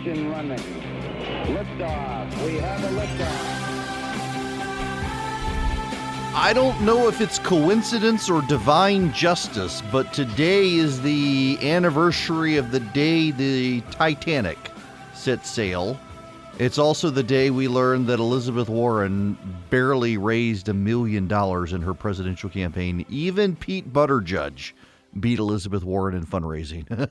engine running. Liftoff. We have a liftoff. I don't know if it's coincidence or divine justice, but today is the anniversary of the day the Titanic set sail. It's also the day we learned that Elizabeth Warren barely raised a million dollars in her presidential campaign. Even Pete Buttigieg beat Elizabeth Warren in fundraising.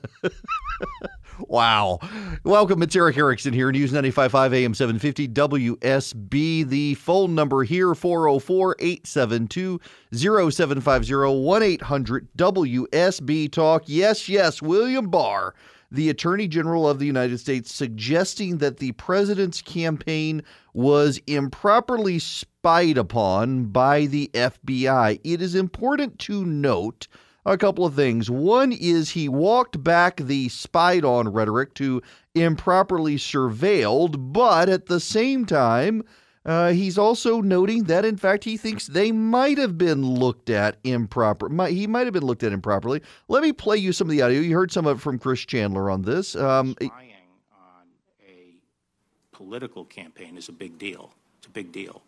wow. Welcome. It's Erick Erickson here, News 95.5 AM 750 WSB. The phone number here, 404 872 0750 1 800 WSB Talk. Yes, yes, William Barr the Attorney General of the United States suggesting that the president's campaign was improperly spied upon by the FBI. It is important to note a couple of things. One is he walked back the spied on rhetoric to improperly surveilled, but at the same time, uh, he's also noting that, in fact, he thinks they might have been looked at improper. Might, he might have been looked at improperly. Let me play you some of the audio. You heard some of it from Chris Chandler on this. Um, Spying on a political campaign is a big deal. It's a big deal.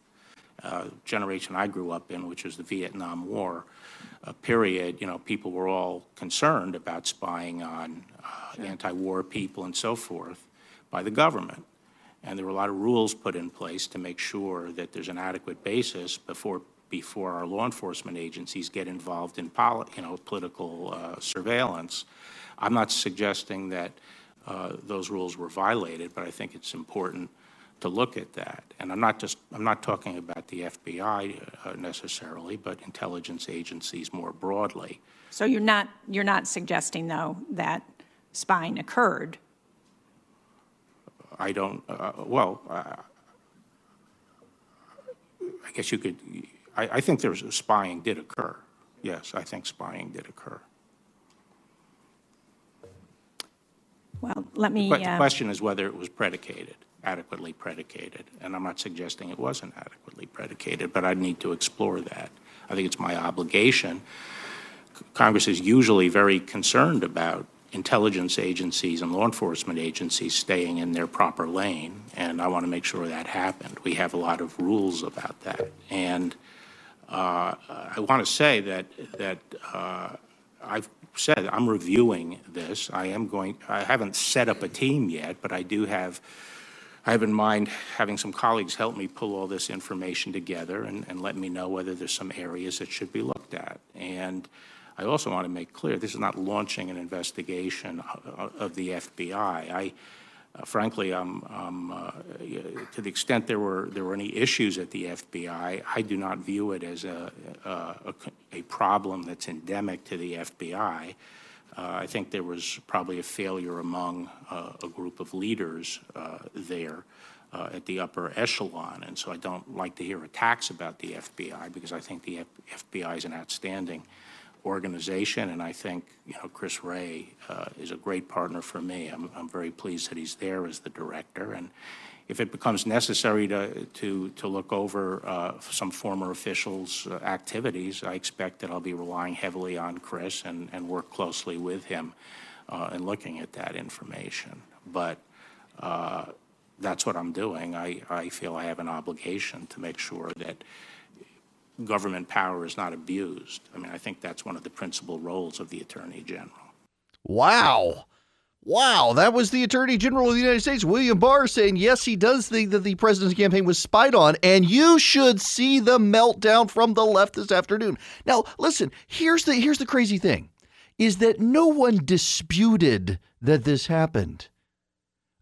Uh, generation I grew up in, which was the Vietnam War uh, period, you know, people were all concerned about spying on uh, anti-war people and so forth by the government. And there were a lot of rules put in place to make sure that there's an adequate basis before before our law enforcement agencies get involved in poli- you know, political uh, surveillance. I'm not suggesting that uh, those rules were violated, but I think it's important to look at that. And I'm not just I'm not talking about the FBI uh, necessarily, but intelligence agencies more broadly. So you're not, you're not suggesting, though, that spying occurred? I don't, uh, well, uh, I guess you could, I, I think there's spying did occur. Yes, I think spying did occur. Well, let me, But the uh, question is whether it was predicated, adequately predicated. And I'm not suggesting it wasn't adequately predicated, but I need to explore that. I think it's my obligation. Congress is usually very concerned about intelligence agencies and law enforcement agencies staying in their proper lane, and I want to make sure that happened. We have a lot of rules about that. And uh, I want to say that, that uh, I've said I'm reviewing this. I am going, I haven't set up a team yet, but I do have, I have in mind having some colleagues help me pull all this information together and, and let me know whether there's some areas that should be looked at. And I also want to make clear, this is not launching an investigation of the FBI. I, uh, frankly, I'm, I'm, uh, to the extent there were, there were any issues at the FBI, I do not view it as a a problem that's endemic to the FBI. Uh, I think there was probably a failure among uh, a group of leaders uh, there uh, at the upper echelon. And so I don't like to hear attacks about the FBI because I think the F- FBI is an outstanding organization, and I think you know Chris Wray uh, is a great partner for me. I'm, I'm very pleased that he's there as the director, and if it becomes necessary to to to look over uh, some former officials' uh, activities, I expect that I'll be relying heavily on Chris and and work closely with him uh, in looking at that information. But uh, that's what I'm doing. I, I feel I have an obligation to make sure that government power is not abused. I mean, I think that's one of the principal roles of the Attorney General. Wow. Wow, that was the Attorney General of the United States, William Barr, saying yes, he does think that the president's campaign was spied on, and you should see the meltdown from the left this afternoon. Now, listen, here's the here's the crazy thing, is that no one disputed that this happened.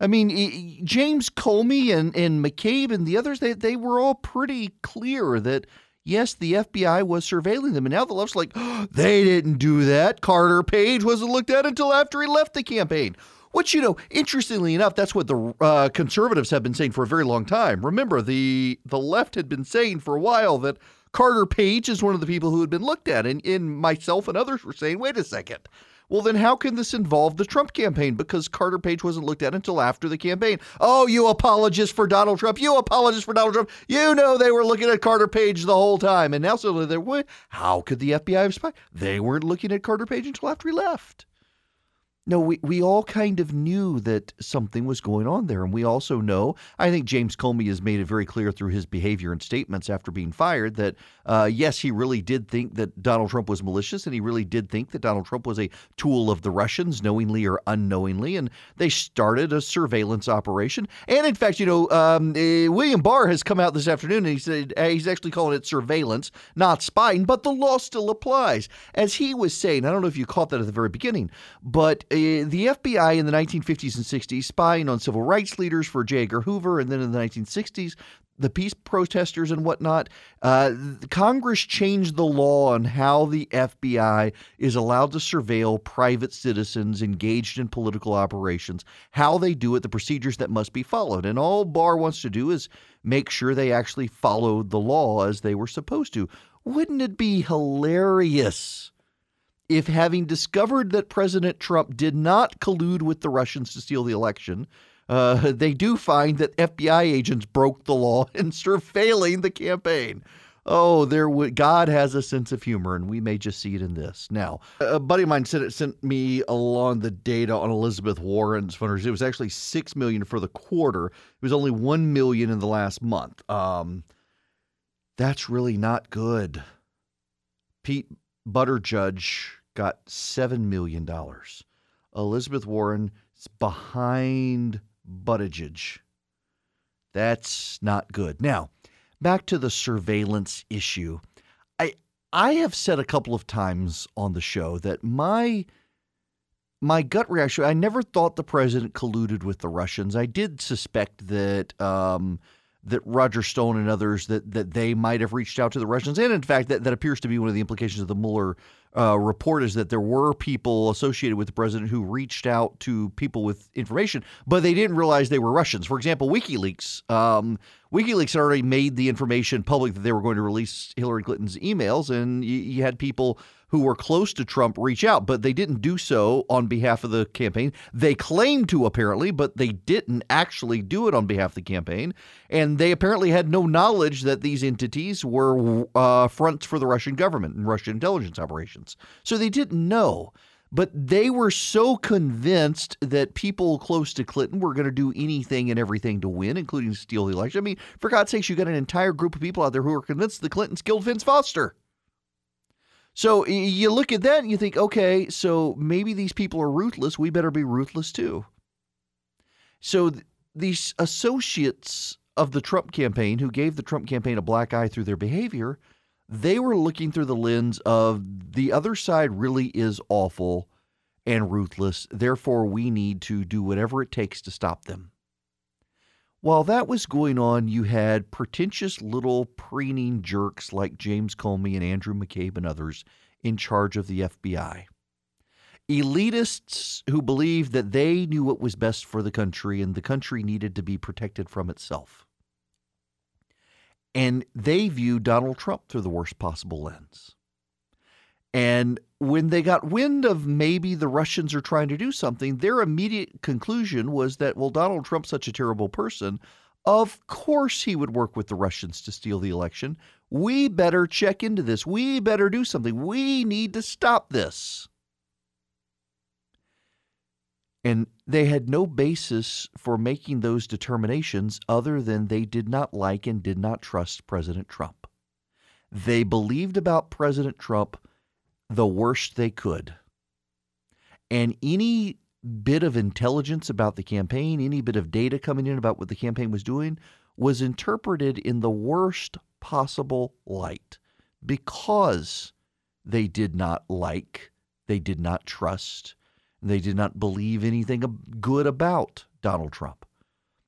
I mean, James Comey and, and McCabe and the others, they, they were all pretty clear that yes, the FBI was surveilling them. And now the left's like, they didn't do that. Carter Page wasn't looked at until after he left the campaign. Which, you know, interestingly enough, that's what the uh, conservatives have been saying for a very long time. Remember, the the left had been saying for a while that Carter Page is one of the people who had been looked at. And, and myself and others were saying, wait a second. Well, then how can this involve the Trump campaign? Because Carter Page wasn't looked at until after the campaign. Oh, you apologists for Donald Trump. You apologists for Donald Trump. You know they were looking at Carter Page the whole time. And now suddenly they're, what? How could the FBI have spied? They weren't looking at Carter Page until after he left. No, we, we all kind of knew that something was going on there. And we also know, I think James Comey has made it very clear through his behavior and statements after being fired that, uh, yes, he really did think that Donald Trump was malicious and he really did think that Donald Trump was a tool of the Russians, knowingly or unknowingly. And they started a surveillance operation. And in fact, you know, um, uh, William Barr has come out this afternoon and he said uh, he's actually calling it surveillance, not spying, but the law still applies. As he was saying, I don't know if you caught that at the very beginning, but the FBI in the 1950s and 60s spying on civil rights leaders for J. Edgar Hoover, and then in the 1960s, the peace protesters and whatnot. Uh, Congress changed the law on how the FBI is allowed to surveil private citizens engaged in political operations, how they do it, the procedures that must be followed. And all Barr wants to do is make sure they actually followed the law as they were supposed to. Wouldn't it be hilarious? If having discovered that President Trump did not collude with the Russians to steal the election, uh, they do find that FBI agents broke the law in surveilling the campaign. Oh, there w- God has a sense of humor, and we may just see it in this. Now, a buddy of mine sent, it, sent me along the data on Elizabeth Warren's fundraisers. It was actually six million for the quarter. It was only one million in the last month. Um, that's really not good. Pete Buttigieg got $7 million. Elizabeth Warren is behind Buttigieg. That's not good. Now, back to the surveillance issue. I I have said a couple of times on the show that my my gut reaction, I never thought the president colluded with the Russians. I did suspect that um, that Roger Stone and others that that they might have reached out to the Russians, and in fact, that, that appears to be one of the implications of the Mueller uh, report is that there were people associated with the president who reached out to people with information, but they didn't realize they were Russians. For example, WikiLeaks. Um, WikiLeaks had already made the information public that they were going to release Hillary Clinton's emails, and you, you had people who were close to Trump reach out, but they didn't do so on behalf of the campaign. They claimed to apparently, but they didn't actually do it on behalf of the campaign. And they apparently had no knowledge that these entities were uh, fronts for the Russian government and Russian intelligence operations. So they didn't know. But they were so convinced that people close to Clinton were going to do anything and everything to win, including steal the election. I mean, for God's sakes, you got an entire group of people out there who are convinced the Clintons killed Vince Foster. So you look at that and you think, okay, so maybe these people are ruthless. We better be ruthless too. So th- these associates of the Trump campaign who gave the Trump campaign a black eye through their behavior, they were looking through the lens of the other side really is awful and ruthless. Therefore, we need to do whatever it takes to stop them. While that was going on, you had pretentious little preening jerks like James Comey and Andrew McCabe and others in charge of the FBI. Elitists who believed that they knew what was best for the country and the country needed to be protected from itself. And they viewed Donald Trump through the worst possible lens. And when they got wind of maybe the Russians are trying to do something, their immediate conclusion was that, well, Donald Trump's such a terrible person. Of course, he would work with the Russians to steal the election. We better check into this. We better do something. We need to stop this. And they had no basis for making those determinations other than they did not like and did not trust President Trump. They believed about President Trump the worst they could. And any bit of intelligence about the campaign, any bit of data coming in about what the campaign was doing, was interpreted in the worst possible light because they did not like, they did not trust, they did not believe anything good about Donald Trump.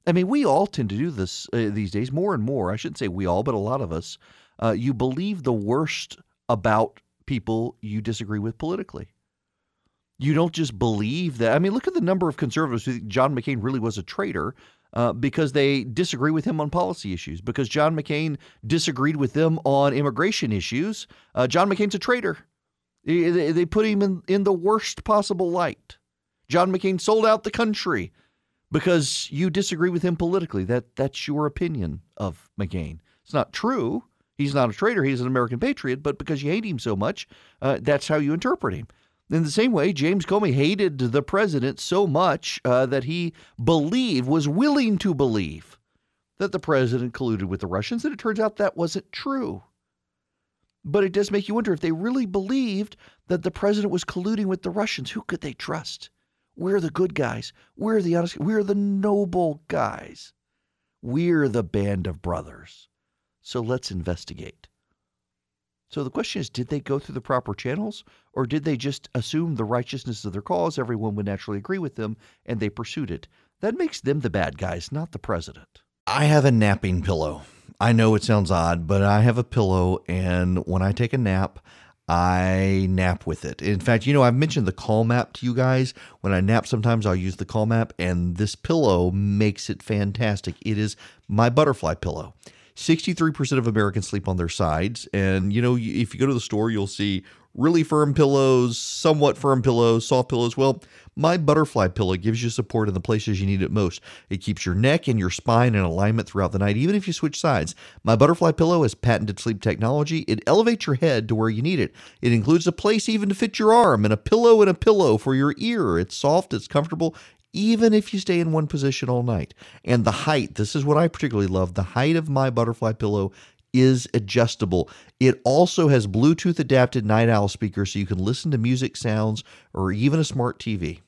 I mean, we all tend to do this uh, these days more and more. I shouldn't say we all, but a lot of us. Uh, you believe the worst about people you disagree with politically. You don't just believe that. I mean, look at the number of conservatives who think John McCain really was a traitor uh, because they disagree with him on policy issues, because John McCain disagreed with them on immigration issues. Uh, John McCain's a traitor. They, they put him in, in the worst possible light. John McCain sold out the country because you disagree with him politically. That that's your opinion of McCain. It's not true. He's not a traitor. He's an American patriot. But because you hate him so much, uh, that's how you interpret him. In the same way, James Comey hated the president so much uh, that he believed, was willing to believe, that the president colluded with the Russians, and it turns out that wasn't true. But it does make you wonder if they really believed that the president was colluding with the Russians, who could they trust? We're the good guys. We're the honest. We're the noble guys. We're the band of brothers. So let's investigate. So the question is did they go through the proper channels or did they just assume the righteousness of their cause? Everyone would naturally agree with them and they pursued it. That makes them the bad guys, not the president. I have a napping pillow. I know it sounds odd, but I have a pillow, and when I take a nap, I nap with it. In fact, you know, I've mentioned the Calm app to you guys. When I nap, sometimes I'll use the Calm app, and this pillow makes it fantastic. It is my butterfly pillow. 63% of Americans sleep on their sides. And, you know, if you go to the store, you'll see really firm pillows, somewhat firm pillows, soft pillows. Well, my butterfly pillow gives you support in the places you need it most. It keeps your neck and your spine in alignment throughout the night, even if you switch sides. My butterfly pillow has patented sleep technology. It elevates your head to where you need it. It includes a place even to fit your arm and a pillow and a pillow for your ear. It's soft, it's comfortable, even if you stay in one position all night. And the height, this is what I particularly love the height of my butterfly pillow is adjustable. It also has Bluetooth adapted night owl speakers so you can listen to music sounds or even a smart TV.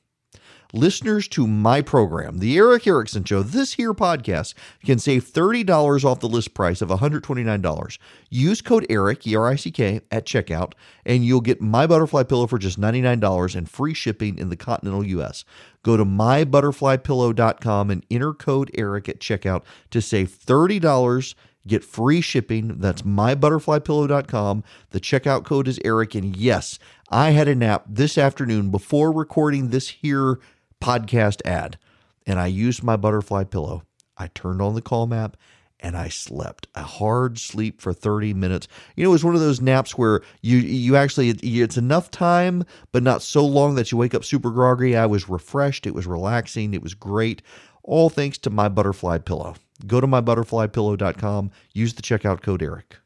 Listeners to my program, The Erick Erickson Show, this here podcast can save $30 off the list price of $129. Use code ERICK, E R I C K, at checkout, and you'll get my butterfly pillow for just $99 and free shipping in the continental US. Go to mybutterflypillow.com and enter code ERICK at checkout to save $30 Get free shipping. That's mybutterflypillow.com. The checkout code is Erick. And yes, I had a nap this afternoon before recording this here podcast ad, and I used my butterfly pillow. I turned on the Calm app and I slept a hard sleep for 30 minutes. You know, it was one of those naps where you you actually it's enough time, but not so long that you wake up super groggy. I was refreshed. It was relaxing. It was great. All thanks to my butterfly pillow. Go to mybutterflypillow.com. Use the checkout code Erick.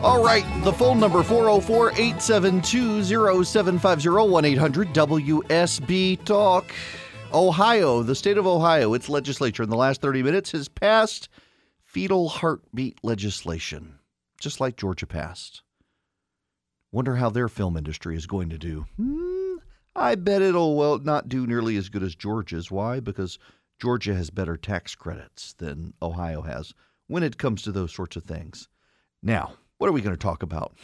All right, the phone number 404 872 0750 1 800 WSB Talk. Ohio, the state of Ohio, its legislature in the last 30 minutes has passed fetal heartbeat legislation, just like Georgia passed. Wonder how their film industry is going to do. Hmm, I bet it'll well not do nearly as good as Georgia's. Why? Because Georgia has better tax credits than Ohio has when it comes to those sorts of things. Now, what are we going to talk about?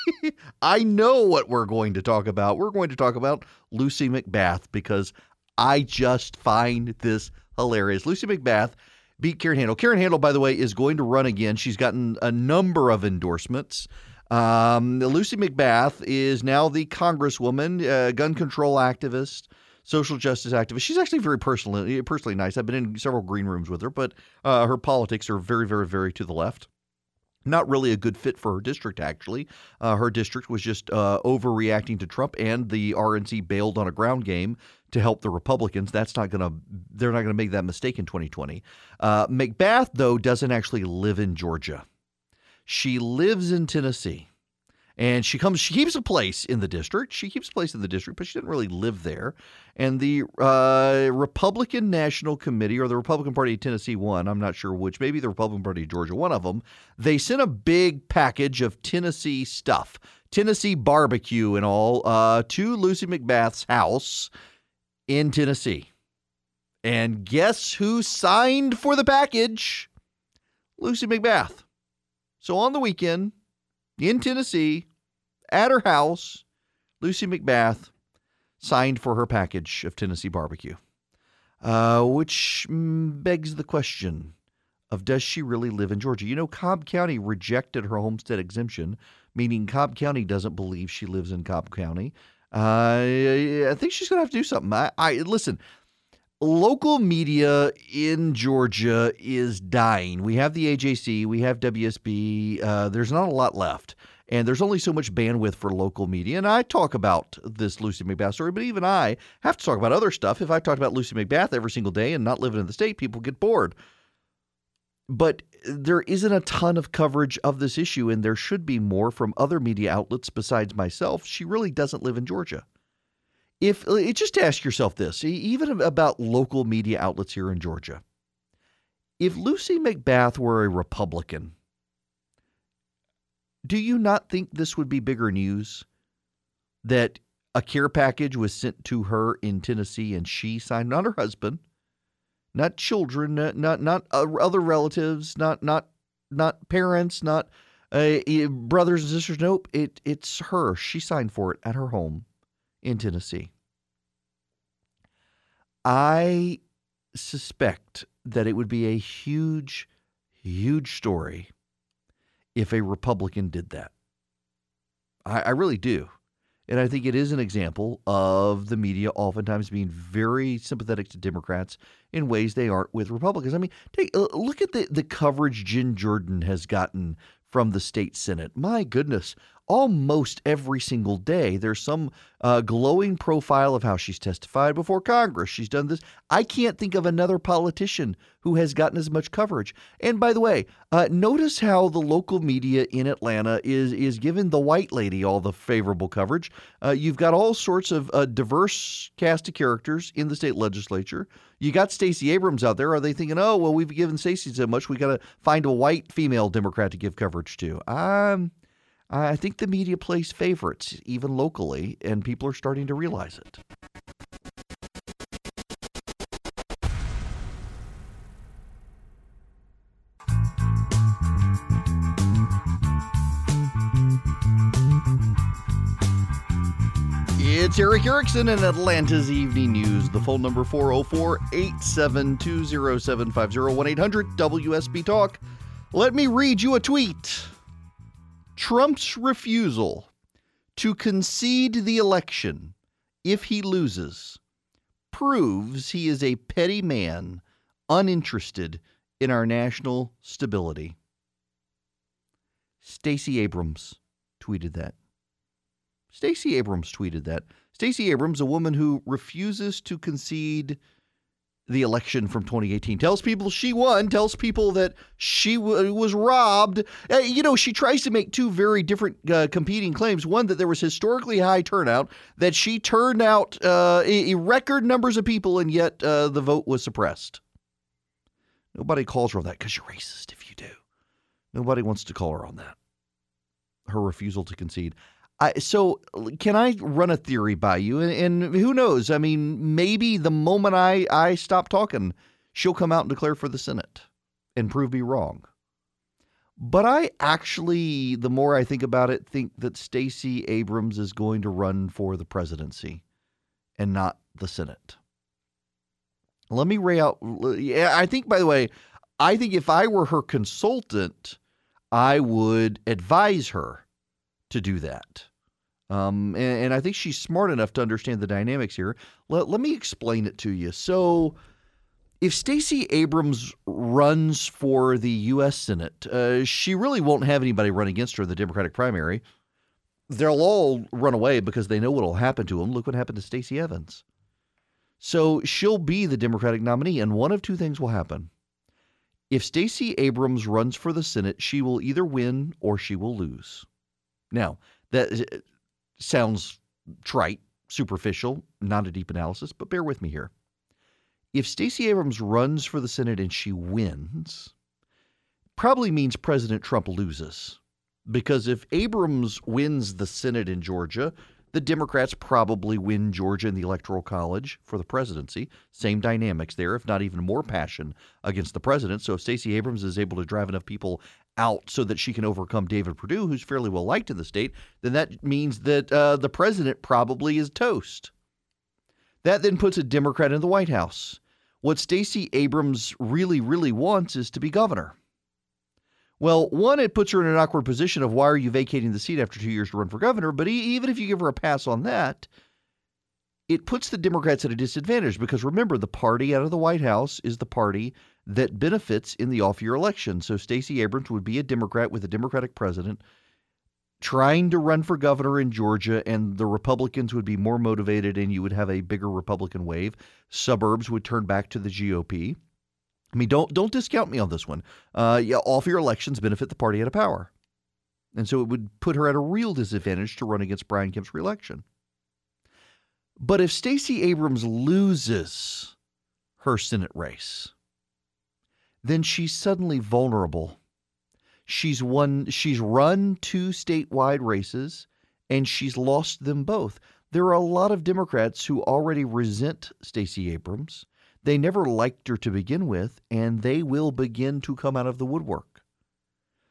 I know what we're going to talk about. We're going to talk about Lucy McBath because I just find this hilarious. Lucy McBath beat Karen Handel. Karen Handel, by the way, is going to run again. She's gotten a number of endorsements. Um, Lucy McBath is now the congresswoman, uh, gun control activist, social justice activist. She's actually very personally personally nice. I've been in several green rooms with her, but uh, her politics are very, very, very to the left. Not really a good fit for her district, actually. Uh, her district was just uh, overreacting to Trump, and the RNC bailed on a ground game to help the Republicans. That's not going to, they're not going to make that mistake in 2020. Uh, McBath, though, doesn't actually live in Georgia. She lives in Tennessee. And she comes, she keeps a place in the district. She keeps a place in the district, but she didn't really live there. And the uh, Republican National Committee or the Republican Party of Tennessee won, I'm not sure which, maybe the Republican Party of Georgia, one of them, they sent a big package of Tennessee stuff, Tennessee barbecue and all, uh, to Lucy McBath's house in Tennessee. And guess who signed for the package? Lucy McBath. So on the weekend, in Tennessee at her house, Lucy McBath signed for her package of Tennessee barbecue, uh, which begs the question of does she really live in Georgia? You know, Cobb County rejected her homestead exemption, meaning Cobb County doesn't believe she lives in Cobb County. Uh, I think she's going to have to do something. I, I listen. Local media in Georgia is dying. We have the AJC, we have WSB. Uh, there's not a lot left. And there's only so much bandwidth for local media. And I talk about this Lucy McBath story, but even I have to talk about other stuff. If I talked about Lucy McBath every single day and not living in the state, people get bored. but there isn't a ton of coverage of this issue, and there should be more from other media outlets besides myself. She really doesn't live in Georgia. If uh, just ask yourself this, even about local media outlets here in Georgia. If Lucy McBath were a Republican, do you not think this would be bigger news? That a care package was sent to her in Tennessee and she signed, not her husband, not children, not not, not other relatives, not not not parents, not uh, brothers and sisters. Nope, it it's her. She signed for it at her home in Tennessee. I suspect that it would be a huge, huge story if a Republican did that. I, I really do. And I think it is an example of the media oftentimes being very sympathetic to Democrats in ways they aren't with Republicans. I mean, take uh, look at the, the coverage Jen Jordan has gotten from the state Senate. My goodness, almost every single day. There's some uh, glowing profile of how she's testified before Congress. She's done this. I can't think of another politician who has gotten as much coverage. And by the way, uh, notice how the local media in Atlanta is is giving the white lady all the favorable coverage. Uh, you've got all sorts of uh, diverse cast of characters in the state legislature. You got Stacey Abrams out there. Are they thinking, oh well, we've given Stacey so much, we got to find a white female Democrat to give coverage to? Um, I think the media plays favorites, even locally, and people are starting to realize it. It's Erick Erickson in Atlanta's Evening News. The phone number 404 872 0750 1 800 WSB Talk. Let me read you a tweet. Trump's refusal to concede the election if he loses proves he is a petty man uninterested in our national stability. Stacey Abrams tweeted that. Stacey Abrams tweeted that. Stacey Abrams, a woman who refuses to concede the election from 2018. Tells people she won, tells people that she w- was robbed. Uh, you know, she tries to make two very different uh, competing claims. One, that there was historically high turnout, that she turned out uh, a, record numbers of people, and yet uh, the vote was suppressed. Nobody calls her on that because you're racist if you do. Nobody wants to call her on that. Her refusal to concede. I, so can I run a theory by you? And, and, who knows? I mean, maybe the moment I, I stop talking, she'll come out and declare for the Senate and prove me wrong. But I actually, the more I think about it, think that Stacey Abrams is going to run for the presidency and not the Senate. Let me lay out. I think, by the way, I think if I were her consultant, I would advise her to do that. Um, and, and, I think she's smart enough to understand the dynamics here. Let, let me explain it to you. So, if Stacey Abrams runs for the U.S. Senate, uh, she really won't have anybody run against her in the Democratic primary. They'll all run away because they know what will happen to them. Look what happened to Stacey Evans. So she'll be the Democratic nominee, and one of two things will happen. If Stacey Abrams runs for the Senate, she will either win or she will lose. Now, that uh, sounds trite, superficial, not a deep analysis, but bear with me here. If Stacey Abrams runs for the Senate and she wins, probably means President Trump loses. Because if Abrams wins the Senate in Georgia, the Democrats probably win Georgia in the Electoral College for the presidency. Same dynamics there, if not even more passion against the president. So if Stacey Abrams is able to drive enough people out so that she can overcome David Perdue, who's fairly well liked in the state, then that means that uh, the president probably is toast. That then puts a Democrat in the White House. What Stacey Abrams really, really wants is to be governor. Well, one, it puts her in an awkward position of why are you vacating the seat after two years to run for governor? But even if you give her a pass on that, it puts the Democrats at a disadvantage because remember, the party out of the White House is the party that benefits in the off year election. So Stacey Abrams would be a Democrat with a Democratic president trying to run for governor in Georgia, and the Republicans would be more motivated and you would have a bigger Republican wave. Suburbs would turn back to the GOP. I mean, don't don't discount me on this one. Uh, yeah, all of your elections benefit the party out of power, and so it would put her at a real disadvantage to run against Brian Kemp's reelection. But if Stacey Abrams loses her Senate race, then she's suddenly vulnerable. She's won she's run two statewide races and she's lost them both. There are a lot of Democrats who already resent Stacey Abrams. They never liked her to begin with, and they will begin to come out of the woodwork.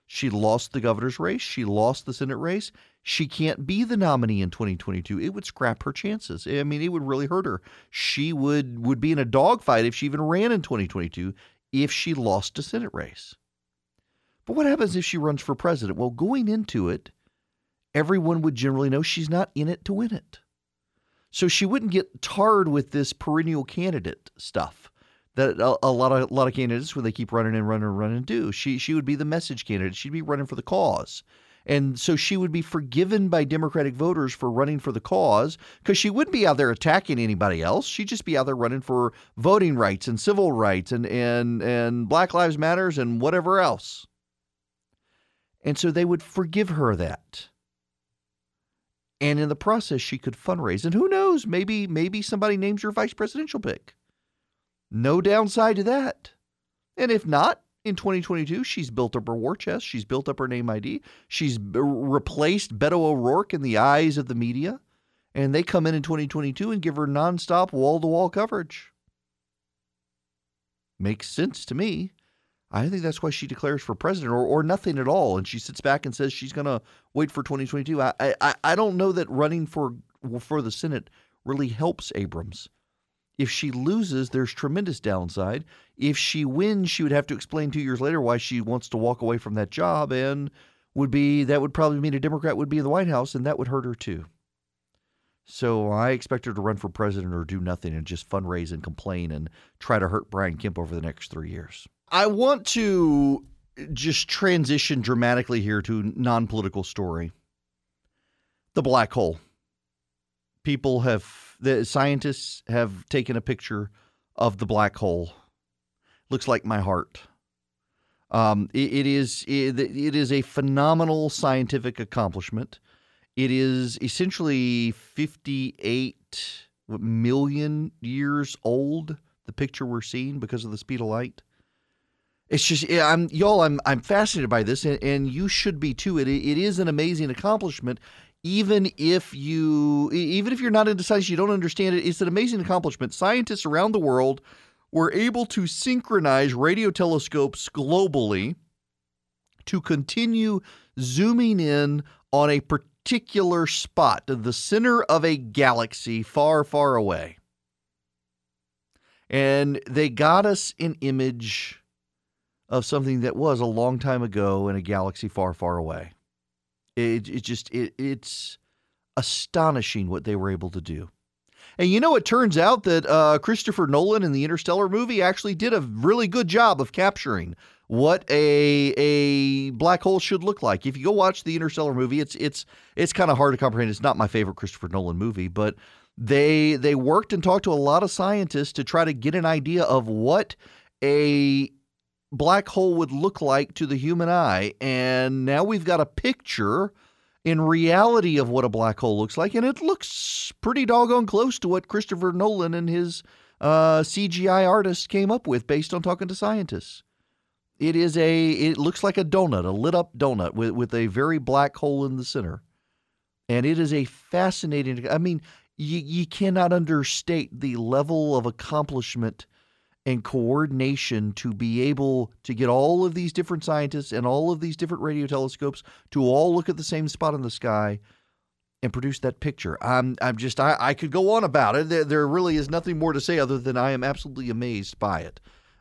She lost the governor's race. She lost the Senate race. She can't be the nominee in 2022. It would scrap her chances. I mean, it would really hurt her. She would would be in a dogfight if she even ran in 2022 if she lost a Senate race. But what happens if she runs for president? Well, going into it, everyone would generally know she's not in it to win it. So she wouldn't get tarred with this perennial candidate stuff that a, a, lot of a lot of candidates when they keep running and running and running do. She she would be the message candidate. She'd be running for the cause. And so she would be forgiven by Democratic voters for running for the cause because she wouldn't be out there attacking anybody else. She'd just be out there running for voting rights and civil rights and and and Black Lives Matters and whatever else. And so they would forgive her that. And in the process, she could fundraise. And who knows, maybe maybe somebody names your vice presidential pick. No downside to that. And if not, in 2022, she's built up her war chest. She's built up her name ID. She's replaced Beto O'Rourke in the eyes of the media. And they come in in 2022 and give her nonstop wall to wall coverage. Makes sense to me. I think that's why she declares for president or, or nothing at all. And she sits back and says she's going to wait for 2022. I, I, I don't know that running for, for the Senate really helps Abrams. If she loses, there's tremendous downside. If she wins, she would have to explain two years later why she wants to walk away from that job and would be that would probably mean a Democrat would be in the White House and that would hurt her too. So I expect her to run for president or do nothing and just fundraise and complain and try to hurt Brian Kemp over the next three years. I want to just transition dramatically here to non-political story. The black hole. People have the scientists have taken a picture of the black hole. Looks like my heart. Um, it, it is it, it is a phenomenal scientific accomplishment. It is essentially 58 million years old. The picture we're seeing because of the speed of light it's just I'm y'all I'm I'm fascinated by this and, and you should be too. It it is an amazing accomplishment even if you even if you're not into science you don't understand it it's an amazing accomplishment. Scientists around the world were able to synchronize radio telescopes globally to continue zooming in on a particular spot, the center of a galaxy far far away. And they got us an image of something that was a long time ago in a galaxy far, far away. It, it just it, it's astonishing what they were able to do. And you know, it turns out that uh, Christopher Nolan in the Interstellar movie actually did a really good job of capturing what a a black hole should look like. If you go watch the Interstellar movie, it's it's it's kind of hard to comprehend. It's not my favorite Christopher Nolan movie, but they they worked and talked to a lot of scientists to try to get an idea of what a black hole would look like to the human eye. And now we've got a picture in reality of what a black hole looks like. And it looks pretty doggone close to what Christopher Nolan and his uh, CGI artists came up with based on talking to scientists. It is a, it looks like a donut, a lit up donut with, with a very black hole in the center. And it is a fascinating, I mean, you, you cannot understate the level of accomplishment and coordination to be able to get all of these different scientists and all of these different radio telescopes to all look at the same spot in the sky and produce that picture. I'm I'm just I, I could go on about it. There, there really is nothing more to say other than I am absolutely amazed by it.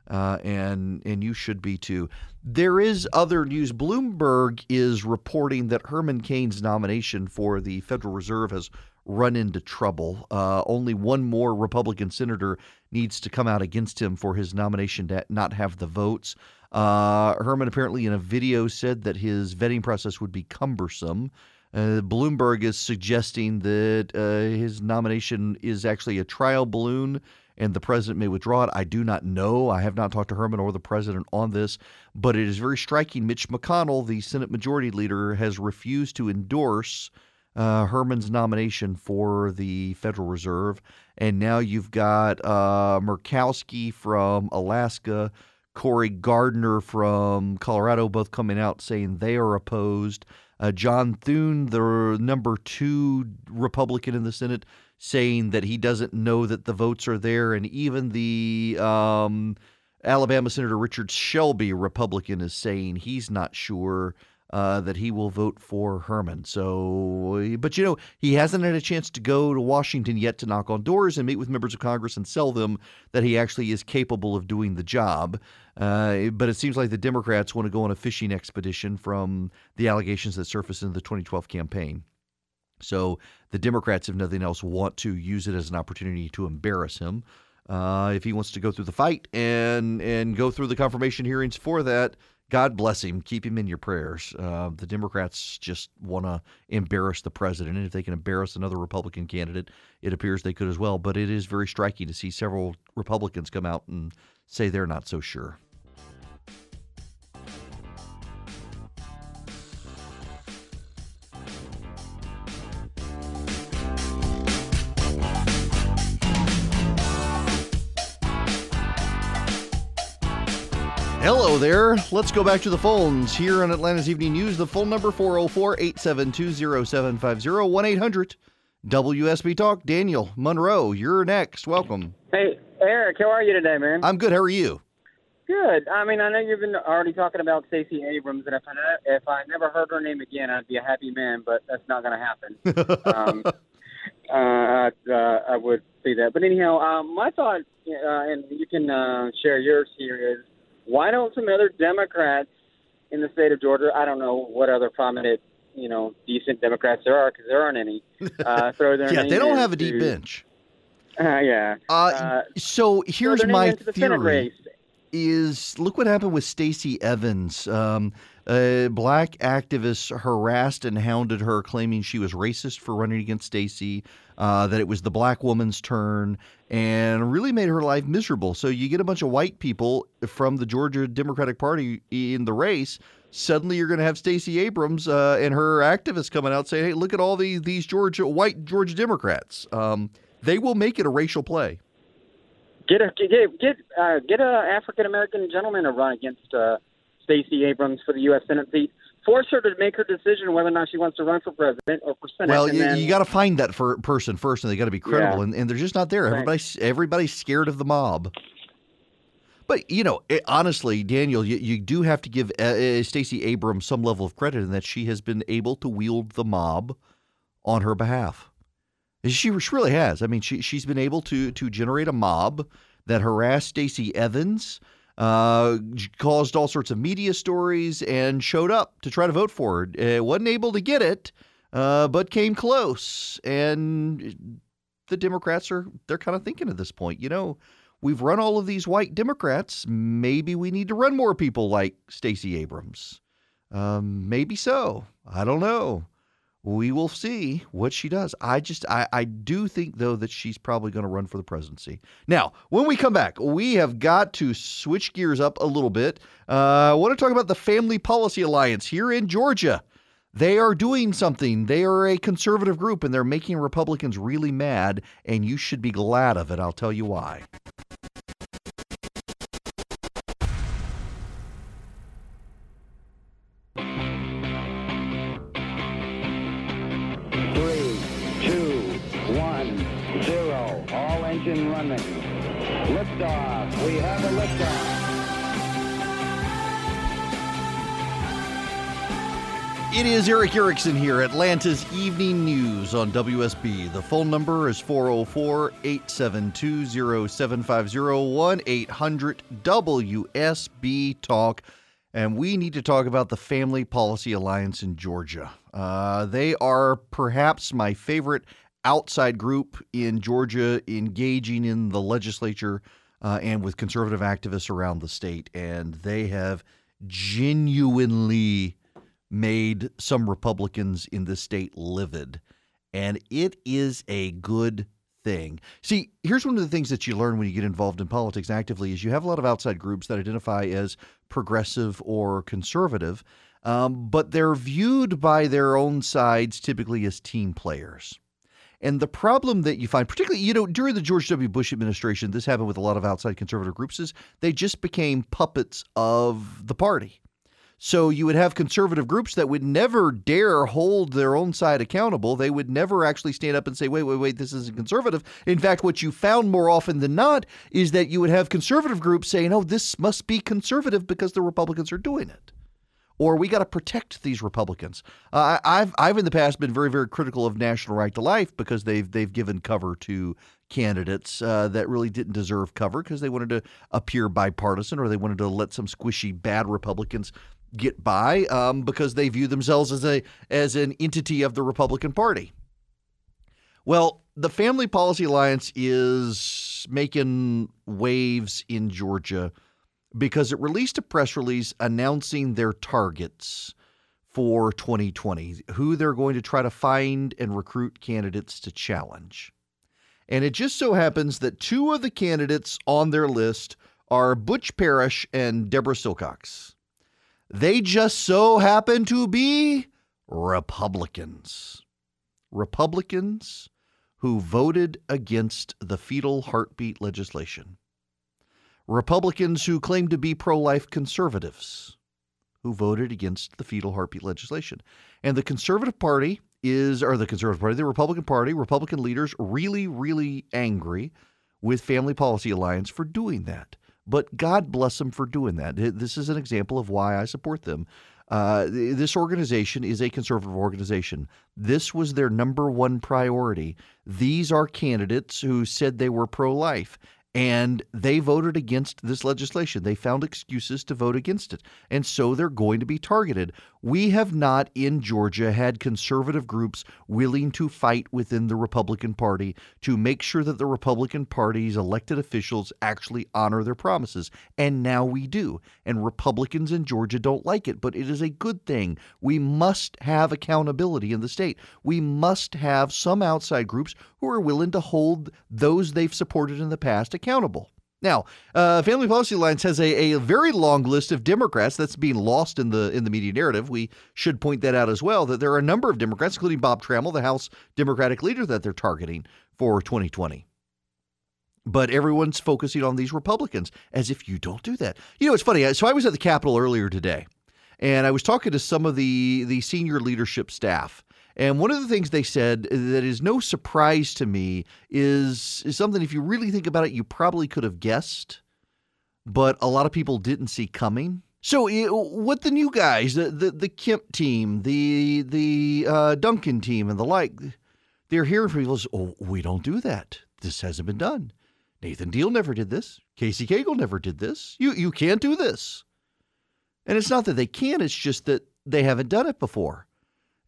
Uh, and and you should be too. There is other news. Bloomberg is reporting that Herman Cain's nomination for the Federal Reserve has run into trouble. Uh, only one more Republican senator needs to come out against him for his nomination to not have the votes. Uh, Herman apparently in a video said that his vetting process would be cumbersome. Uh, Bloomberg is suggesting that uh, his nomination is actually a trial balloon and the president may withdraw it. I do not know. I have not talked to Herman or the president on this, but it is very striking. Mitch McConnell, the Senate Majority Leader, has refused to endorse uh, Herman's nomination for the Federal Reserve. And now you've got uh, Murkowski from Alaska, Cory Gardner from Colorado, both coming out saying they are opposed. Uh, John Thune, the number two Republican in the Senate, saying that he doesn't know that the votes are there. And even the um, Alabama Senator Richard Shelby, Republican, is saying he's not sure uh, that he will vote for Herman. So, but you know, he hasn't had a chance to go to Washington yet to knock on doors and meet with members of Congress and sell them that he actually is capable of doing the job. Uh, but it seems like the Democrats want to go on a fishing expedition from the allegations that surfaced in the 2012 campaign. So the Democrats, if nothing else, want to use it as an opportunity to embarrass him. Uh, if he wants to go through the fight and and go through the confirmation hearings for that, God bless him. Keep him in your prayers. Uh, the Democrats just want to embarrass the president. And if they can embarrass another Republican candidate, it appears they could as well. But it is very striking to see several Republicans come out and say they're not so sure. There. Let's go back to the phones here on Atlanta's Evening News. The phone number 404 872 0750 1 800 WSB Talk. Daniel Monroe, you're next. Welcome. Hey, Eric, how are you today, man? I'm good. How are you? Good. I mean, I know you've been already talking about Stacey Abrams, and if I if I never heard her name again, I'd be a happy man. But that's not going to happen. um, uh, uh, I would see that. But anyhow, um, my thought, uh, and you can uh, share yours here, is why don't some other Democrats in the state of Georgia, I don't know what other prominent, you know, decent Democrats there are because there aren't any, uh, throw their yeah, name they don't have a deep to- bench. Uh, yeah. Uh, Uh, so here's my the theory. is look what happened with Stacey Evans. Um, a black activist harassed and hounded her, claiming she was racist for running against Stacey, uh, that it was the black woman's turn, and really made her life miserable. So you get a bunch of white people from the Georgia Democratic Party in the race. Suddenly, you're going to have Stacey Abrams uh, and her activists coming out saying, "Hey, look at all these these Georgia white Georgia Democrats. Um, they will make it a racial play." Get a get get uh, get a African American gentleman to run against uh, Stacey Abrams for the U.S. Senate seat. Force her to make her decision whether or not she wants to run for president or for senate. Well, you, then, you got to find that for person first, and they got to be credible, Yeah. and, and they're just not there. Right. Everybody's everybody's scared of the mob. But you know, it, honestly, Daniel, you, you do have to give uh, uh, Stacey Abrams some level of credit in that she has been able to wield the mob on her behalf. She, she really has. I mean, she she's been able to to generate a mob that harassed Stacey Evans, uh, caused all sorts of media stories, and showed up to try to vote for her. Uh, wasn't able to get it, uh, but came close. And the Democrats are they're kind of thinking at this point, you know, we've run all of these white Democrats. Maybe we need to run more people like Stacey Abrams. Um, maybe so. I don't know. We will see what she does. I just, I, I do think, though, that she's probably going to run for the presidency. Now, when we come back, we have got to switch gears up a little bit. Uh, I want to talk about the Family Policy Alliance here in Georgia. They are doing something. They are a conservative group and they're making Republicans really mad, and you should be glad of it. I'll tell you why. It is Erick Erickson here, Atlanta's Evening News on WSB. The phone number is 404 872 0750 800 WSB Talk. And we need to talk about the Family Policy Alliance in Georgia. Uh, they are perhaps my favorite outside group in Georgia engaging in the legislature uh, and with conservative activists around the state. And they have genuinely made some Republicans in the state livid. And it is a good thing. See, here's one of the things that you learn when you get involved in politics actively is you have a lot of outside groups that identify as progressive or conservative, um, but they're viewed by their own sides typically as team players. And the problem that you find, particularly, you know, during the George W. Bush administration, this happened with a lot of outside conservative groups, is they just became puppets of the party. So you would have conservative groups that would never dare hold their own side accountable. They would never actually stand up and say, wait, wait, wait, this isn't conservative. In fact, what you found more often than not is that you would have conservative groups saying, oh, this must be conservative because the Republicans are doing it. Or we got to protect these Republicans. Uh, I've I've in the past been very very critical of National Right to Life because they've they've given cover to candidates uh, that really didn't deserve cover because they wanted to appear bipartisan or they wanted to let some squishy bad Republicans get by um, because they view themselves as a as an entity of the Republican Party. Well, the Family Policy Alliance is making waves in Georgia because it released a press release announcing their targets for 2020, who they're going to try to find and recruit candidates to challenge. And it just so happens that two of the candidates on their list are Butch Parrish and Deborah Silcox. They just so happen to be Republicans. Republicans who voted against the fetal heartbeat legislation. Republicans who claim to be pro life conservatives who voted against the fetal heartbeat legislation. And the Conservative Party is, or the Conservative Party, the Republican Party, Republican leaders really, really angry with Family Policy Alliance for doing that. But God bless them for doing that. This is an example of why I support them. Uh, this organization is a conservative organization. This was their number one priority. These are candidates who said they were pro life and they voted against this legislation. They found excuses to vote against it. And so they're going to be targeted. We have not in Georgia had conservative groups willing to fight within the Republican Party to make sure that the Republican Party's elected officials actually honor their promises. And now we do. And Republicans in Georgia don't like it, but it is a good thing. We must have accountability in the state. We must have some outside groups who are willing to hold those they've supported in the past accountable. Now, uh, Family Policy Alliance has a, a very long list of Democrats that's being lost in the in the media narrative. We should point that out as well. That there are a number of Democrats, including Bob Trammell, the House Democratic leader, that they're targeting for 2020. But everyone's focusing on these Republicans as if you don't do that. You know, it's funny. So I was at the Capitol earlier today, and I was talking to some of the the senior leadership staff and one of the things they said that is no surprise to me is, is something, if you really think about it, you probably could have guessed, but a lot of people didn't see coming. So, what the new guys, the, the, the Kemp team, the the uh, Duncan team, and the like, they're hearing from people oh, we don't do that. This hasn't been done. Nathan Deal never did this. Casey Cagle never did this. You you can't do this. And it's not that they can't, it's just that they haven't done it before.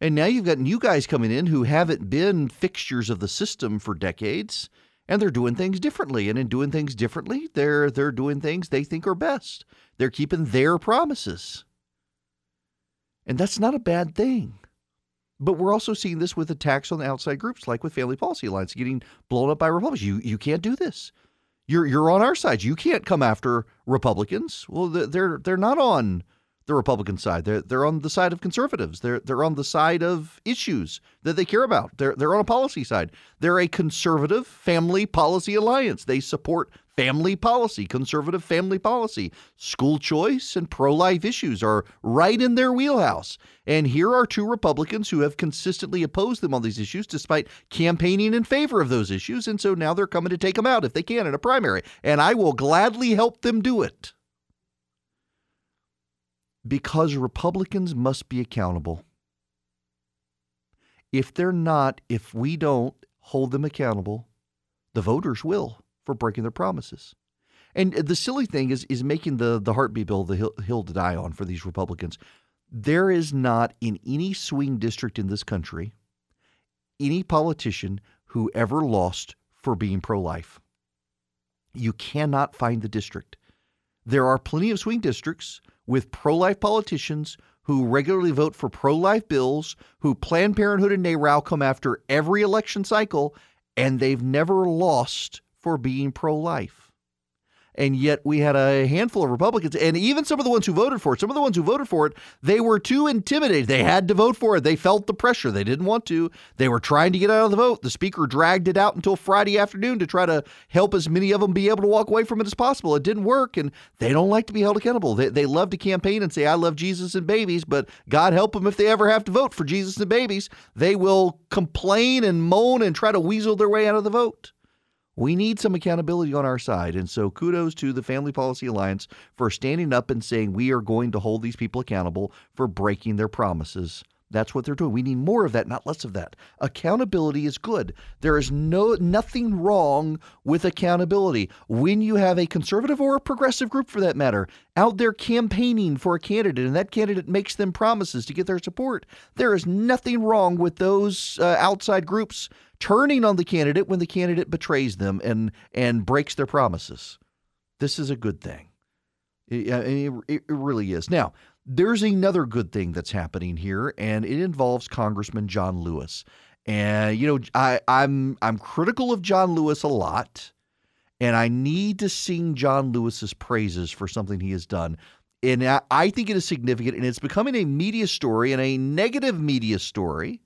And now you've got new guys coming in who haven't been fixtures of the system for decades, and they're doing things differently. And in doing things differently, they're they're doing things they think are best. They're keeping their promises. And that's not a bad thing. But we're also seeing this with attacks on the outside groups, like with Family Policy Alliance getting blown up by Republicans. You you can't do this. You're you're on our side. You can't come after Republicans. Well, they're they're not on the Republican side. They're they're on the side of conservatives. They're they're on the side of issues that they care about. They're they're on a policy side. They're a conservative family policy alliance. They support family policy, conservative family policy. School choice and pro-life issues are right in their wheelhouse. And here are two Republicans who have consistently opposed them on these issues despite campaigning in favor of those issues and so now they're coming to take them out if they can in a primary. And I will gladly help them do it because Republicans must be accountable. If they're not, if we don't hold them accountable, the voters will for breaking their promises. And the silly thing is is making the the heartbeat bill the hill, hill to die on for these Republicans. There is not in any swing district in this country any politician who ever lost for being pro-life. You cannot find the district. There are plenty of swing districts with pro life politicians who regularly vote for pro life bills, who Planned Parenthood and NARAL come after every election cycle, and they've never lost for being pro life and yet we had a handful of Republicans, and even some of the ones who voted for it, some of the ones who voted for it, they were too intimidated. They had to vote for it. They felt the pressure. They didn't want to. They were trying to get out of the vote. The speaker dragged it out until Friday afternoon to try to help as many of them be able to walk away from it as possible. It didn't work, and they don't like to be held accountable. They, they love to campaign and say, I love Jesus and babies, but God help them if they ever have to vote for Jesus and babies. They will complain and moan and try to weasel their way out of the vote. We need some accountability on our side. And so kudos to the Family Policy Alliance for standing up and saying we are going to hold these people accountable for breaking their promises. That's what they're doing. We need more of that, not less of that. Accountability is good. There is no nothing wrong with accountability. When you have a conservative or a progressive group for that matter out there campaigning for a candidate and that candidate makes them promises to get their support, there is nothing wrong with those uh, outside groups turning on the candidate when the candidate betrays them and and breaks their promises. This is a good thing. It, it, it really is. Now, there's another good thing that's happening here, and it involves Congressman John Lewis. And you know, I, I'm I'm critical of John Lewis a lot, and I need to sing John Lewis's praises for something he has done. And I, I think it is significant, and it's becoming a media story and a negative media story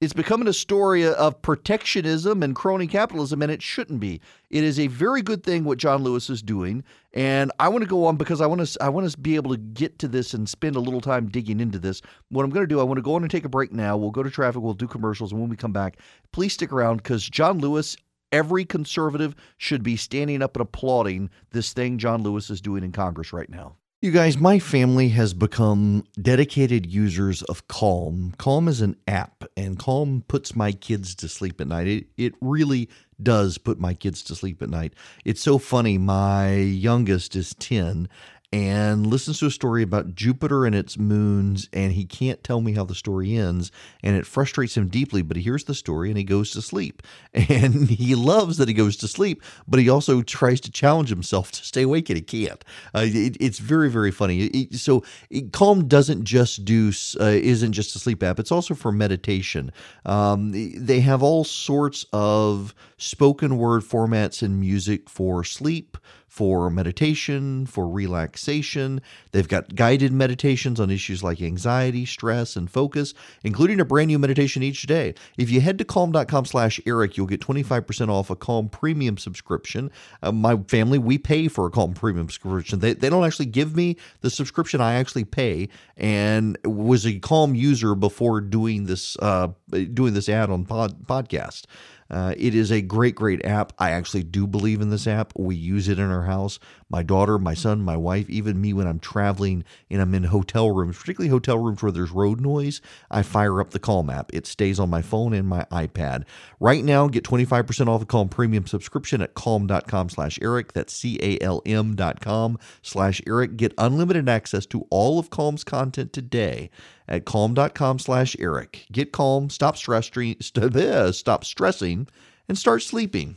it's becoming a story of protectionism and crony capitalism, and it shouldn't be. It is a very good thing what John Lewis is doing, and I want to go on because I want to I want to be able to get to this and spend a little time digging into this. What I'm going to do, I want to go on and take a break now. We'll go to traffic, we'll do commercials, and when we come back, please stick around because John Lewis. Every conservative should be standing up and applauding this thing John Lewis is doing in Congress right now. You guys, my family has become dedicated users of Calm. Calm is an app, and Calm puts my kids to sleep at night. It, it really does put my kids to sleep at night. It's so funny. My youngest is 10, and listens to a story about Jupiter and its moons, and he can't tell me how the story ends, and it frustrates him deeply. But he hears the story and he goes to sleep, and he loves that he goes to sleep, but he also tries to challenge himself to stay awake, and he can't. Uh, it, it's very, very funny. It, so it, Calm doesn't just do uh, isn't just a sleep app; it's also for meditation. Um, they have all sorts of spoken word formats and music for sleep for meditation, for relaxation. They've got guided meditations on issues like anxiety, stress, and focus, including a brand new meditation each day. If you head to calm.com slash Eric, you'll get 25% off a Calm premium subscription. Uh, my family, we pay for a Calm premium subscription. They, they don't actually give me the subscription, I actually pay and was a Calm user before doing this uh, doing this ad on pod, podcast. Uh, it is a great, great app. I actually do believe in this app. We use it in our house. My daughter, my son, my wife, even me when I'm traveling and I'm in hotel rooms, particularly hotel rooms where there's road noise, I fire up the Calm app. It stays on my phone and my iPad. Right now, get 25% off the Calm premium subscription at calm.com slash Eric. That's C-A-L-M dot com slash Eric. Get unlimited access to all of Calm's content today at calm.com slash Eric. Get calm, stop stressing, stop stressing, and start sleeping.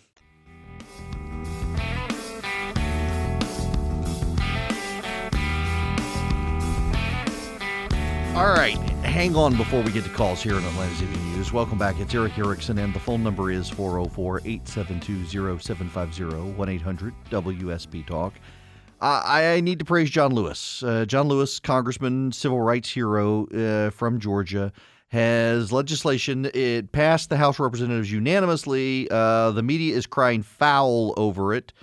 All right, hang on before we get to calls here in Atlanta City News. Welcome back. It's Erick Erickson, and the phone number is 404 872 0750 1 800 WSB Talk. I, I need to praise John Lewis. Uh, John Lewis, congressman, civil rights hero uh, from Georgia, has legislation. It passed the House of Representatives unanimously. Uh, the media is crying foul over it.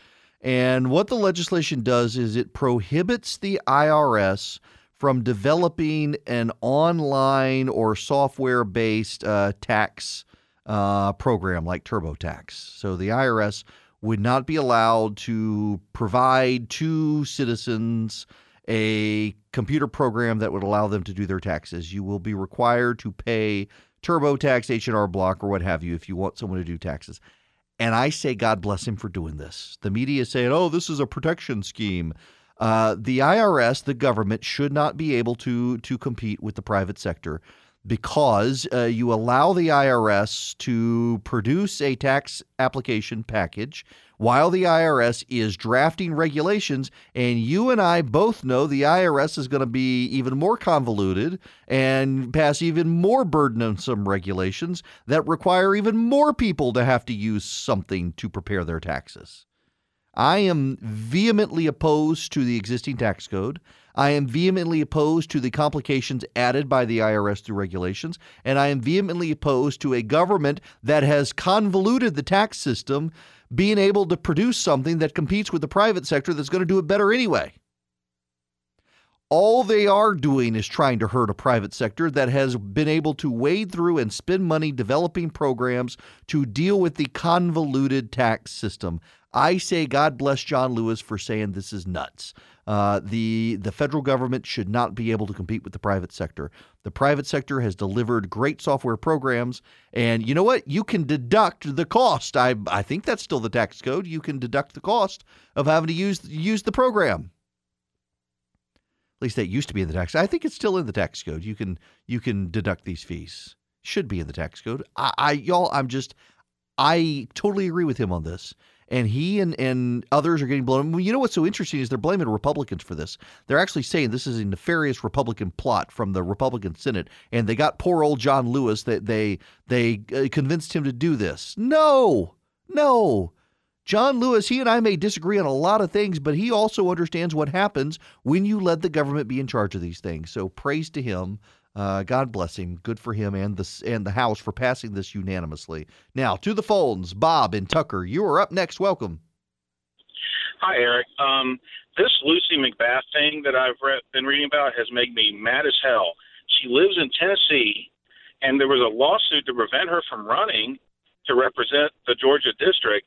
And what the legislation does is it prohibits the IRS from developing an online or software based uh, tax uh, program like TurboTax. So the IRS would not be allowed to provide to citizens a computer program that would allow them to do their taxes. You will be required to pay TurboTax, H&R Block, or what have you if you want someone to do taxes. And I say, God bless him for doing this. The media is saying, oh, this is a protection scheme. Uh, the IRS, the government, should not be able to to compete with the private sector. because uh, you allow the IRS to produce a tax application package while the IRS is drafting regulations. And you and I both know the IRS is going to be even more convoluted and pass even more burdensome regulations that require even more people to have to use something to prepare their taxes. I am vehemently opposed to the existing tax code. I am vehemently opposed to the complications added by the IRS through regulations. And I am vehemently opposed to a government that has convoluted the tax system being able to produce something that competes with the private sector that's going to do it better anyway. All they are doing is trying to hurt a private sector that has been able to wade through and spend money developing programs to deal with the convoluted tax system. I say God bless John Lewis for saying this is nuts. Uh, the the federal government should not be able to compete with the private sector. The private sector has delivered great software programs, and you know what? You can deduct the cost. I I think that's still the tax code. You can deduct the cost of having to use use the program. At least that used to be in the tax. I think it's still in the tax code. You can you can deduct these fees. Should be in the tax code. I, I y'all. I'm just. I totally agree with him on this and he and, and others are getting blown. Well, you know what's so interesting is they're blaming Republicans for this. They're actually saying this is a nefarious Republican plot from the Republican Senate, and they got poor old John Lewis that they they uh, convinced him to do this. No, no. John Lewis, he and I may disagree on a lot of things, but he also understands what happens when you let the government be in charge of these things. So praise to him. Uh, God bless him. Good for him and the and the House for passing this unanimously. Now to the phones, Bob and Tucker. You are up next. Welcome. Hi, Erick. Um, this Lucy McBath thing that I've re- been reading about has made me mad as hell. She lives in Tennessee, and there was a lawsuit to prevent her from running to represent the Georgia district,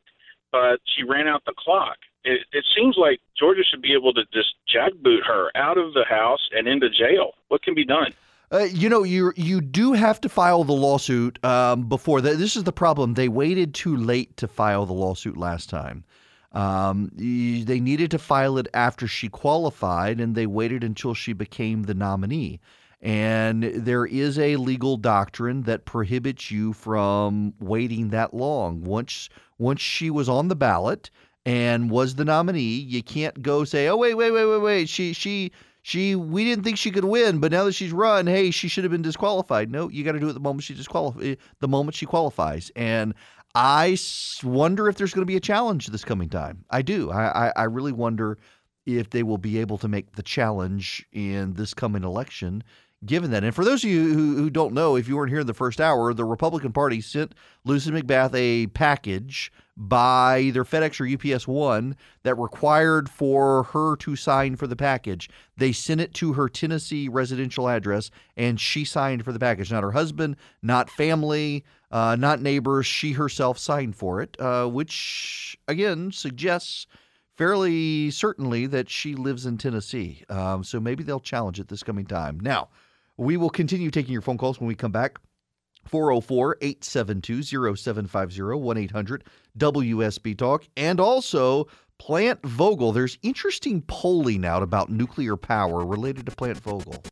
but she ran out the clock. It, it seems like Georgia should be able to just jackboot her out of the House and into jail. What can be done? Uh, you know, you you do have to file the lawsuit um, before that. This is the problem. They waited too late to file the lawsuit last time. Um, they needed to file it after she qualified, and they waited until she became the nominee. And there is a legal doctrine that prohibits you from waiting that long. Once once she was on the ballot and was the nominee, you can't go say, "Oh wait, wait, wait, wait, wait." She she she we didn't think she could win, but now that she's run, hey, she should have been disqualified. No, you got to do it the moment she disqualifies. Eh, the moment she qualifies, and I wonder if there's going to be a challenge this coming time. I do. I, I, I really wonder if they will be able to make the challenge in this coming election given that. And for those of you who, who don't know, if you weren't here in the first hour, the Republican Party sent Lucy McBath a package by either FedEx or UPS One that required for her to sign for the package. They sent it to her Tennessee residential address, and she signed for the package. Not her husband, not family, uh, not neighbors. She herself signed for it, uh, which again suggests fairly certainly that she lives in Tennessee. Um, so maybe they'll challenge it this coming time. Now, we will continue taking your phone calls when we come back. 404 872 0750 1 800 WSB Talk. And also Plant Vogtle. There's interesting polling out about nuclear power related to Plant Vogtle.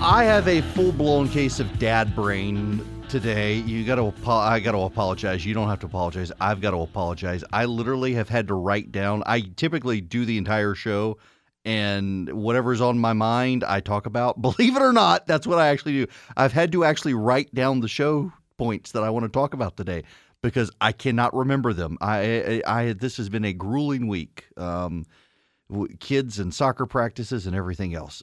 I have a full blown case of dad brain today. You got to. I got to apologize. You don't have to apologize. I've got to apologize. I literally have had to write down. I typically do the entire show, and whatever's on my mind, I talk about. Believe it or not, that's what I actually do. I've had to actually write down the show points that I want to talk about today because I cannot remember them. I, I, I this has been a grueling week. Um, kids and soccer practices and everything else.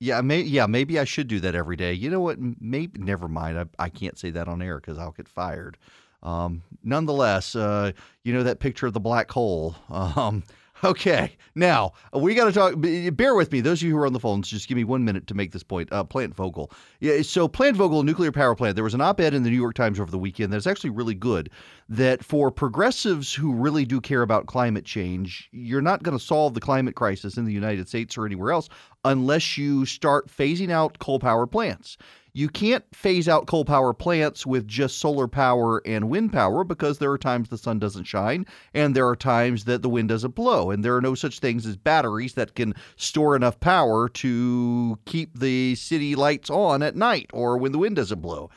Yeah, may, yeah, maybe I should do that every day. You know what? Maybe never mind. I, I can't say that on air because I'll get fired. Um, nonetheless, uh, you know that picture of the black hole. Um, Okay, now we got to talk. Bear with me, those of you who are on the phones. Just give me one minute to make this point. Uh, Plant Vogtle. Yeah, so Plant Vogtle nuclear power plant. There was an op-ed in the New York Times over the weekend that's actually really good. That for progressives who really do care about climate change, you're not going to solve the climate crisis in the United States or anywhere else unless you start phasing out coal power plants. You can't phase out coal power plants with just solar power and wind power because there are times the sun doesn't shine and there are times that the wind doesn't blow. And there are no such things as batteries that can store enough power to keep the city lights on at night or when the wind doesn't blow.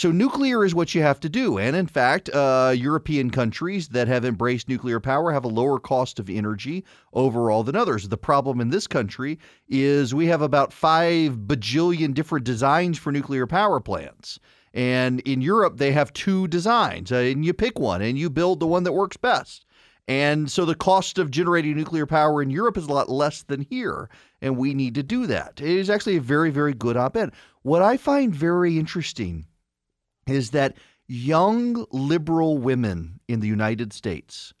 So, nuclear is what you have to do. And in fact, uh, European countries that have embraced nuclear power have a lower cost of energy overall than others. The problem in this country is we have about five bajillion different designs for nuclear power plants. And in Europe, they have two designs, uh, and you pick one and you build the one that works best. And so the cost of generating nuclear power in Europe is a lot less than here. And we need to do that. It is actually a very, very good op ed. What I find very interesting is that young liberal women in the United States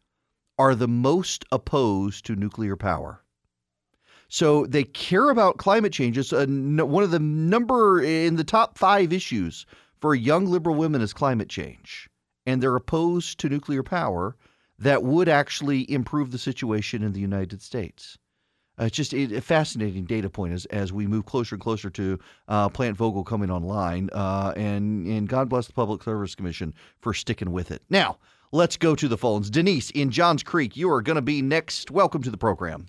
are the most opposed to nuclear power. So they care about climate change. It's one of the number in the top five issues for young liberal women is climate change. And they're opposed to nuclear power that would actually improve the situation in the United States. Uh, it's just a, fascinating data point as, as we move closer and closer to uh, Plant Vogtle coming online. Uh, and, and God bless the Public Service Commission for sticking with it. Now, let's go to the phones. Denise in Johns Creek, you are going to be next. Welcome to the program.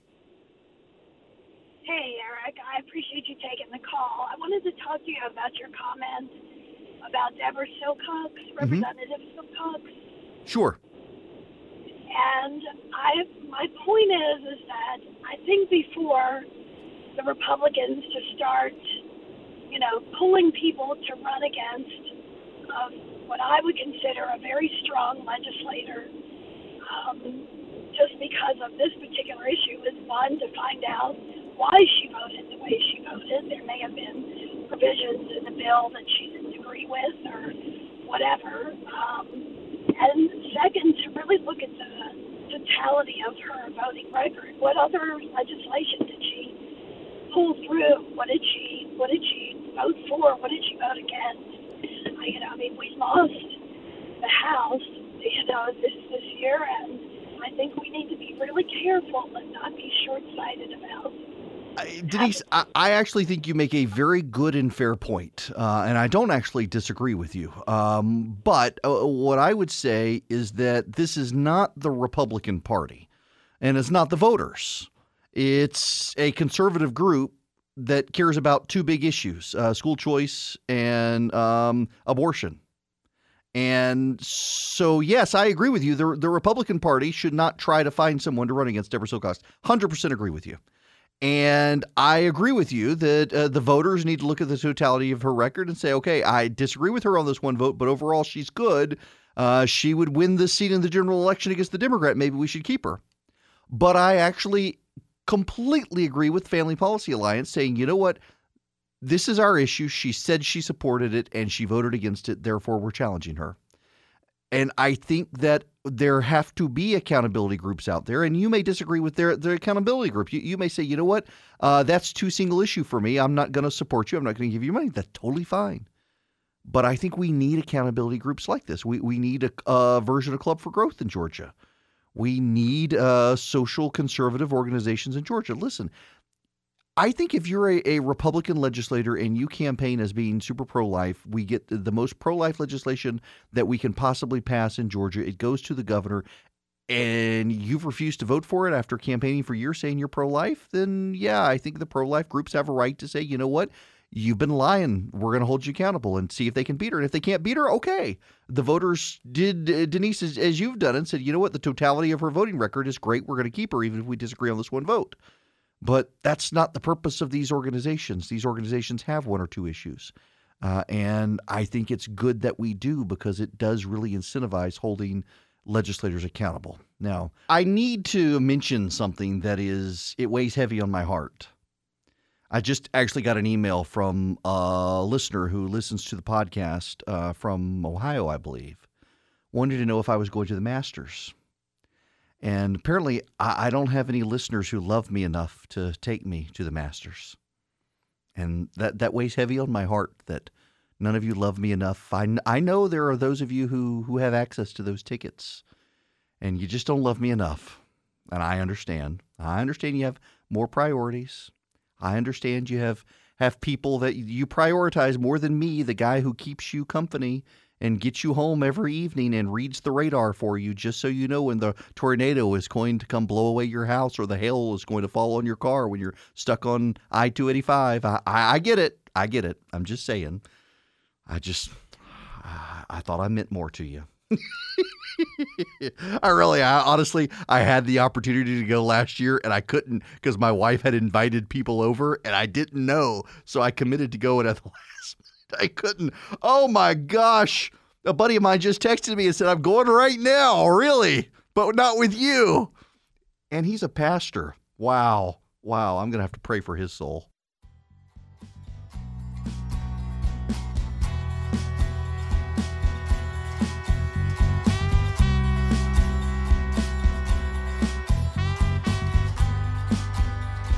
Hey, Erick. I appreciate you taking the call. I wanted to talk to you about your comments about Deborah Silcox, mm-hmm. Representative mm-hmm. Silcox. Sure. And I, my point is, is that I think before the Republicans to start, you know, pulling people to run against of what I would consider a very strong legislator, um, just because of this particular issue, is one to find out why she voted the way she voted. There may have been provisions in the bill that she didn't agree with or whatever. Um, and second, to really look at the totality of her voting record. What other legislation did she pull through? What did she What did she vote for? What did she vote against? I, you know, I mean, we lost the House, you know, this this year, and I think we need to be really careful and not be short-sighted about Denise, I, I, actually think you make a very good and fair point, uh, and I don't actually disagree with you. Um, but uh, what I would say is that this is not the Republican Party, and it's not the voters. It's a conservative group that cares about two big issues: uh, school choice and um, abortion. And so, yes, I agree with you. The, the Republican Party should not try to find someone to run against Deborah Silcox. Hundred percent agree with you. And I agree with you that uh, the voters need to look at the totality of her record and say, okay, I disagree with her on this one vote, but overall she's good. Uh, she would win this seat in the general election against the Democrat. Maybe we should keep her. But I actually completely agree with Family Policy Alliance saying, you know what? This is our issue. She said she supported it and she voted against it. Therefore, we're challenging her. And I think that there have to be accountability groups out there, and you may disagree with their their accountability group. You, you may say, you know what, uh, that's too single issue for me. I'm not going to support you. I'm not going to give you money. That's totally fine. But I think we need accountability groups like this. We we need a, a version of Club for Growth in Georgia. We need uh, social conservative organizations in Georgia. Listen, I think if you're a, a, Republican legislator and you campaign as being super pro life, we get the most pro life legislation that we can possibly pass in Georgia. It goes to the governor, and you've refused to vote for it after campaigning for years saying you're pro life, then yeah, I think the pro life groups have a right to say, you know what? You've been lying. We're going to hold you accountable and see if they can beat her. And if they can't beat her, okay. The voters did, uh, Denise, as, as you've done, and said, you know what? The totality of her voting record is great. We're going to keep her, even if we disagree on this one vote. But that's not the purpose of these organizations. These organizations have one or two issues. Uh, and I think it's good that we do because it does really incentivize holding legislators accountable. Now, I need to mention something that is, it weighs heavy on my heart. I just actually got an email from a listener who listens to the podcast uh, from Ohio, I believe, wanted to know if I was going to the Masters. And apparently, I, I don't have any listeners who love me enough to take me to the Masters. And that, that weighs heavy on my heart that none of you love me enough. I, I know there are those of you who, who have access to those tickets, and you just don't love me enough. And I understand. I understand you have more priorities. I understand you have have people that you prioritize more than me, the guy who keeps you company and gets you home every evening and reads the radar for you just so you know when the tornado is going to come blow away your house or the hail is going to fall on your car when you're stuck on I 285. I, I, I get it. I get it. I'm just saying. I just, I thought I meant more to you. I really, I honestly, I had the opportunity to go last year and I couldn't because my wife had invited people over and I didn't know. So I committed to go at the last I couldn't. Oh my gosh. A buddy of mine just texted me and said, I'm going right now. Really? But not with you. And he's a pastor. Wow. Wow. I'm going to have to pray for his soul.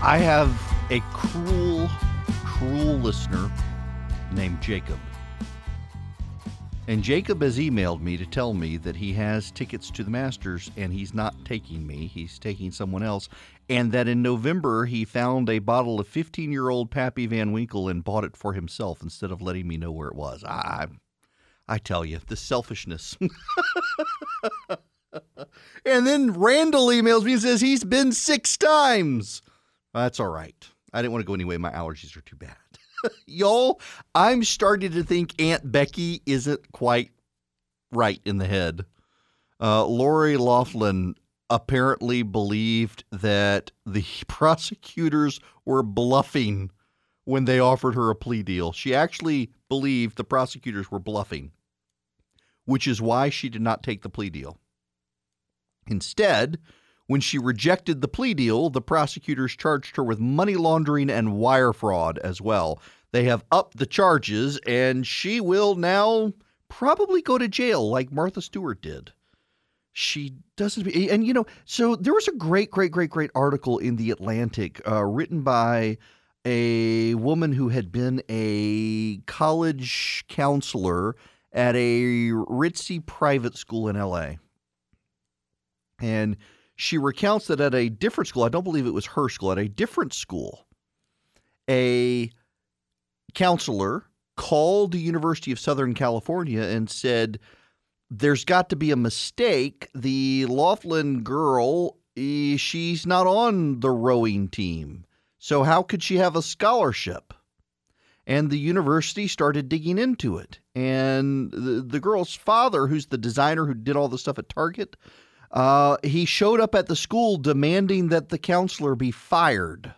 I have a cruel, cruel listener named Jacob. And Jacob has emailed me to tell me that he has tickets to the Masters and he's not taking me. He's taking someone else. And that in November he found a bottle of 15 year old Pappy Van Winkle and bought it for himself instead of letting me know where it was. I, I tell you, the selfishness. and then Randall emails me and says he's been six times. That's all right. I didn't want to go anyway. My allergies are too bad. Y'all, I'm starting to think Aunt Becky isn't quite right in the head. Uh, Lori Loughlin apparently believed that the prosecutors were bluffing when they offered her a plea deal. She actually believed the prosecutors were bluffing, which is why she did not take the plea deal. Instead, when she rejected the plea deal, the prosecutors charged her with money laundering and wire fraud as well. They have upped the charges, and she will now probably go to jail like Martha Stewart did. She doesn't, and you know, so there was a great, great, great, great article in The Atlantic uh, written by a woman who had been a college counselor at a ritzy private school in LA. And she recounts that at a different school, I don't believe it was her school, at a different school, a counselor called the University of Southern California and said, There's got to be a mistake. The Loughlin girl, she's not on the rowing team. So, how could she have a scholarship? And the university started digging into it. And the, the girl's father, who's the designer who did all the stuff at Target, uh, he showed up at the school demanding that the counselor be fired,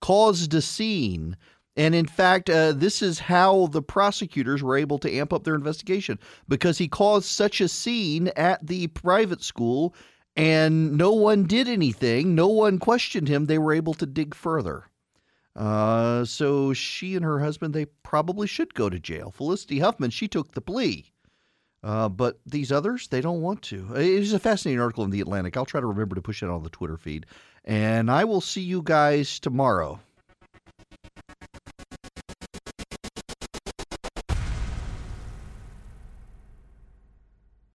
caused a scene. And in fact, uh, this is how the prosecutors were able to amp up their investigation because he caused such a scene at the private school and no one did anything. No one questioned him. They were able to dig further. Uh, so she and her husband, they probably should go to jail. Felicity Huffman, she took the plea. Uh, but these others, they don't want to. It was a fascinating article in The Atlantic. I'll try to remember to push it on the Twitter feed. And I will see you guys tomorrow.